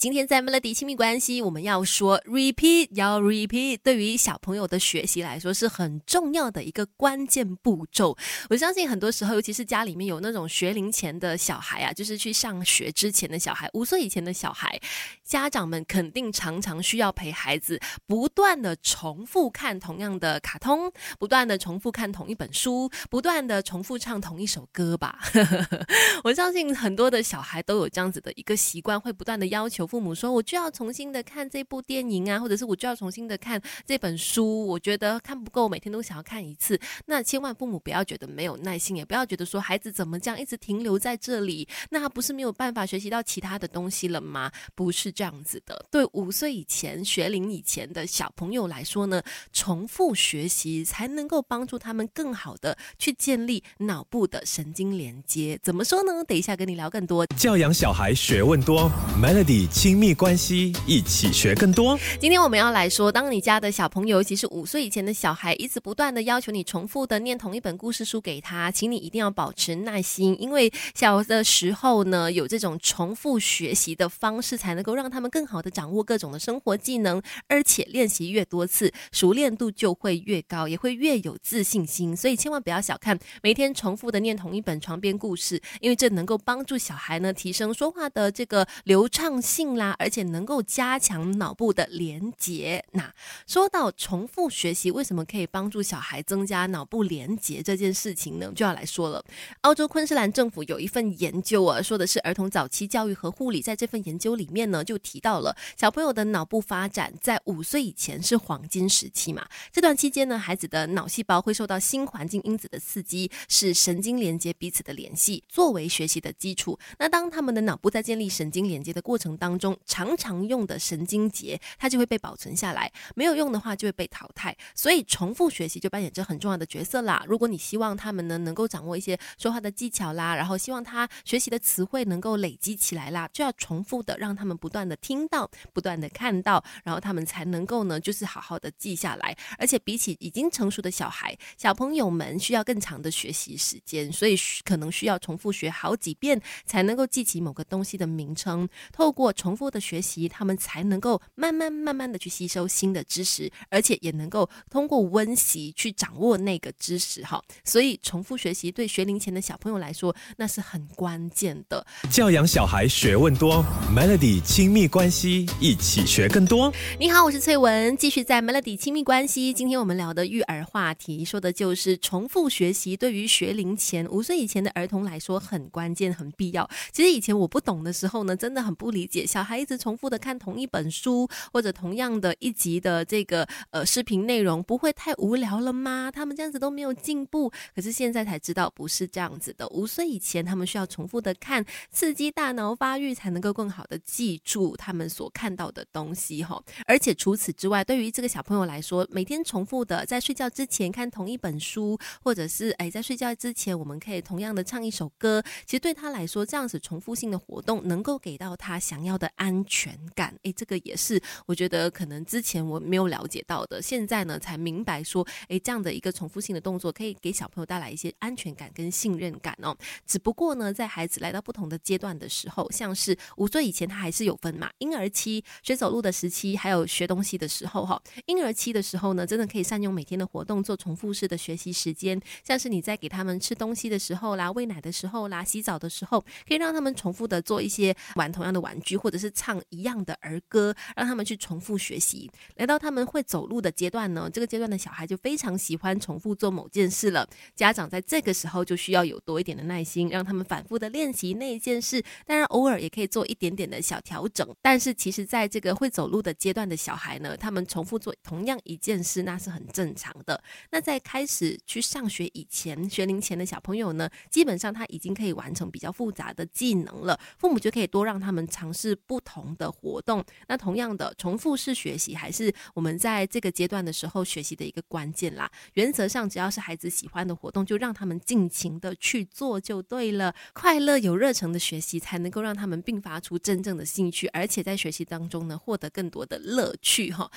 今天在 Melody 亲密关系，我们要说 repeat，要 repeat，对于小朋友的学习来说是很重要的一个关键步骤。我相信很多时候，尤其是家里面有那种学龄前的小孩啊，就是去上学之前的小孩，五岁以前的小孩，家长们肯定常常需要陪孩子不断的重复看同样的卡通，不断的重复看同一本书，不断的重复唱同一首歌吧。我相信很多的小孩都有这样子的一个习惯，会不断的要求。父母说：“我就要重新的看这部电影啊，或者是我就要重新的看这本书。我觉得看不够，每天都想要看一次。那千万父母不要觉得没有耐心，也不要觉得说孩子怎么这样一直停留在这里，那他不是没有办法学习到其他的东西了吗？不是这样子的。对五岁以前学龄以前的小朋友来说呢，重复学习才能够帮助他们更好的去建立脑部的神经连接。怎么说呢？等一下跟你聊更多。教养小孩学问多，Melody。”亲密关系，一起学更多。今天我们要来说，当你家的小朋友，尤其是五岁以前的小孩，一直不断的要求你重复的念同一本故事书给他，请你一定要保持耐心，因为小的时候呢，有这种重复学习的方式，才能够让他们更好的掌握各种的生活技能，而且练习越多次，熟练度就会越高，也会越有自信心。所以千万不要小看每天重复的念同一本床边故事，因为这能够帮助小孩呢提升说话的这个流畅性。啦，而且能够加强脑部的连接。那说到重复学习，为什么可以帮助小孩增加脑部连接这件事情呢？就要来说了。澳洲昆士兰政府有一份研究啊，说的是儿童早期教育和护理。在这份研究里面呢，就提到了小朋友的脑部发展在五岁以前是黄金时期嘛。这段期间呢，孩子的脑细胞会受到新环境因子的刺激，使神经连接彼此的联系，作为学习的基础。那当他们的脑部在建立神经连接的过程当中中常常用的神经节，它就会被保存下来；没有用的话，就会被淘汰。所以重复学习就扮演着很重要的角色啦。如果你希望他们呢能够掌握一些说话的技巧啦，然后希望他学习的词汇能够累积起来啦，就要重复的让他们不断的听到、不断的看到，然后他们才能够呢就是好好的记下来。而且比起已经成熟的小孩，小朋友们需要更长的学习时间，所以可能需要重复学好几遍才能够记起某个东西的名称。透过重重复的学习，他们才能够慢慢慢慢的去吸收新的知识，而且也能够通过温习去掌握那个知识哈。所以重复学习对学龄前的小朋友来说，那是很关键的。教养小孩学问多，Melody 亲密关系一起学更多。你好，我是翠文，继续在 Melody 亲密关系。今天我们聊的育儿话题，说的就是重复学习对于学龄前五岁以前的儿童来说很关键、很必要。其实以前我不懂的时候呢，真的很不理解小。孩一直重复的看同一本书，或者同样的一集的这个呃视频内容，不会太无聊了吗？他们这样子都没有进步。可是现在才知道不是这样子的。五岁以前，他们需要重复的看，刺激大脑发育，才能够更好的记住他们所看到的东西哈。而且除此之外，对于这个小朋友来说，每天重复的在睡觉之前看同一本书，或者是哎在睡觉之前，我们可以同样的唱一首歌。其实对他来说，这样子重复性的活动，能够给到他想要的。安全感，诶，这个也是我觉得可能之前我没有了解到的，现在呢才明白说，诶，这样的一个重复性的动作可以给小朋友带来一些安全感跟信任感哦。只不过呢，在孩子来到不同的阶段的时候，像是五岁以前，他还是有分嘛，婴儿期学走路的时期，还有学东西的时候哈。婴儿期的时候呢，真的可以善用每天的活动做重复式的学习时间，像是你在给他们吃东西的时候啦，喂奶的时候啦，洗澡的时候，可以让他们重复的做一些玩同样的玩具，或者是唱一样的儿歌，让他们去重复学习。来到他们会走路的阶段呢，这个阶段的小孩就非常喜欢重复做某件事了。家长在这个时候就需要有多一点的耐心，让他们反复的练习那一件事。当然，偶尔也可以做一点点的小调整。但是，其实在这个会走路的阶段的小孩呢，他们重复做同样一件事，那是很正常的。那在开始去上学以前，学龄前的小朋友呢，基本上他已经可以完成比较复杂的技能了。父母就可以多让他们尝试不同。的活动，那同样的重复式学习还是我们在这个阶段的时候学习的一个关键啦。原则上，只要是孩子喜欢的活动，就让他们尽情的去做就对了。快乐有热诚的学习，才能够让他们并发出真正的兴趣，而且在学习当中呢，获得更多的乐趣哈。